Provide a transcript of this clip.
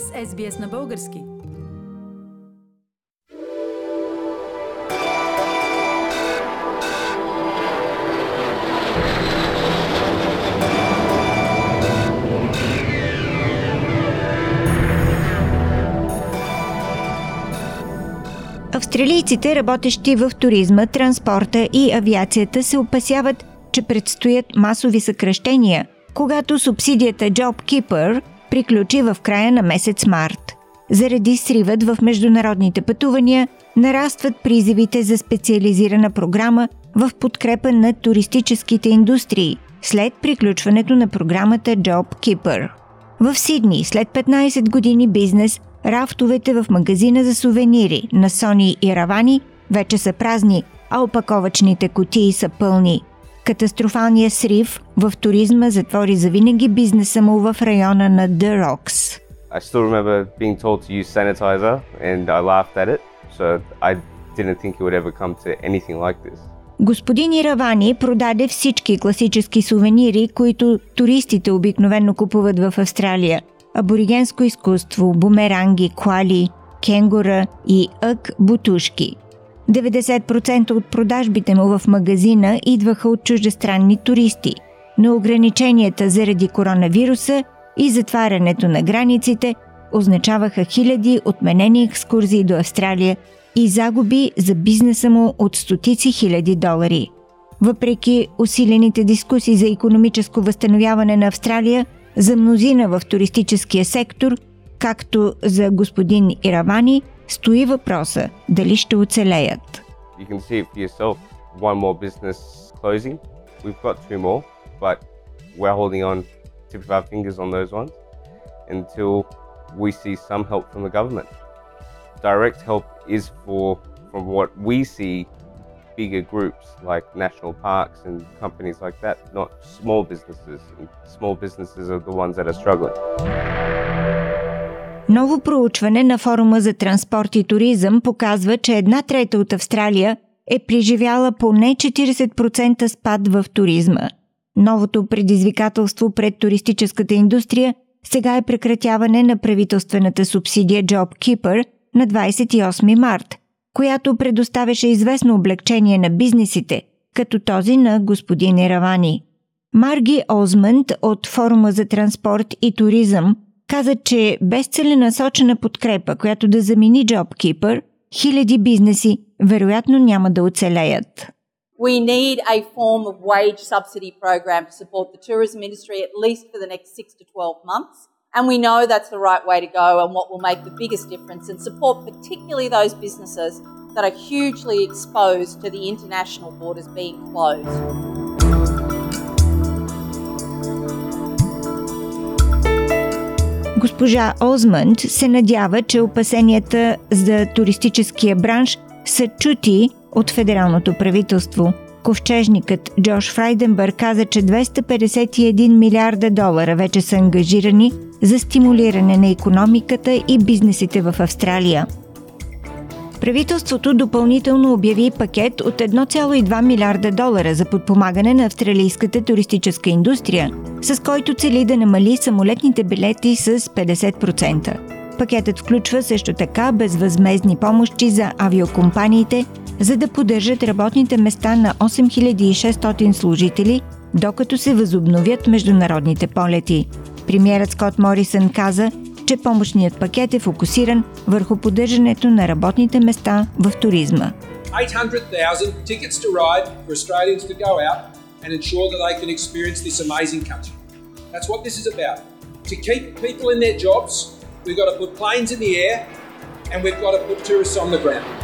сте с SBS на български. Австралийците, работещи в туризма, транспорта и авиацията, се опасяват, че предстоят масови съкръщения, когато субсидията JobKeeper приключи в края на месец март. Заради сривът в международните пътувания, нарастват призивите за специализирана програма в подкрепа на туристическите индустрии след приключването на програмата JobKeeper. В Сидни след 15 години бизнес рафтовете в магазина за сувенири на Сони и Равани вече са празни, а опаковачните кутии са пълни. Катастрофалният срив в туризма затвори завинаги бизнеса му в района на The Rocks. I still remember being told to use sanitizer and I laughed at it, so I didn't think it would ever come to anything like this. Господин Иравани продаде всички класически сувенири, които туристите обикновено купуват в Австралия – аборигенско изкуство, бумеранги, коали, кенгура и ък бутушки. 90% от продажбите му в магазина идваха от чуждестранни туристи, но ограниченията заради коронавируса и затварянето на границите означаваха хиляди отменени екскурзии до Австралия и загуби за бизнеса му от стотици хиляди долари. Въпреки усилените дискусии за економическо възстановяване на Австралия, за мнозина в туристическия сектор, както за господин Иравани, стои въпроса дали ще оцелеят. You can see it for yourself. One more business closing. We've got two more, but we're holding on tip of our fingers on those ones until we see some help from the government. Direct help is for, from what we see, bigger groups like national parks and companies like that, not small businesses. Small businesses are the ones that are struggling. Ново проучване на форума за транспорт и туризъм показва, че една трета от Австралия е преживяла поне 40% спад в туризма. Новото предизвикателство пред туристическата индустрия сега е прекратяване на правителствената субсидия JobKeeper на 28 март – която предоставяше известно облегчение на бизнесите, като този на господин Еравани. Марги Озмънд от Форума за транспорт и туризъм каза, че без целенасочена подкрепа, която да замени JobKeeper, хиляди бизнеси вероятно няма да оцелеят. We need a form of wage subsidy program to support the tourism industry at least for the next 6 to 12 months. And we know that's the right way to go and what will make the biggest difference and support particularly those businesses that are hugely exposed to the international borders being closed. Госпожа Озмънд се надява, че опасенията за туристическия бранш са чути от федералното правителство – Ковчежникът Джош Фрайденбърг каза, че 251 милиарда долара вече са ангажирани за стимулиране на економиката и бизнесите в Австралия. Правителството допълнително обяви пакет от 1,2 милиарда долара за подпомагане на австралийската туристическа индустрия, с който цели да намали самолетните билети с 50%. Пакетът включва също така безвъзмезни помощи за авиокомпаниите – за да поддържат работните места на 8600 служители, докато се възобновят международните полети. Премьерът Скот Морисън каза, че помощният пакет е фокусиран върху поддържането на работните места в туризма. 800,000 tickets to ride for Australians to go out and ensure that they can experience this amazing country. That's what this is about. To keep people in their jobs, we've got to put planes in the air and we've got to put tourists on the ground.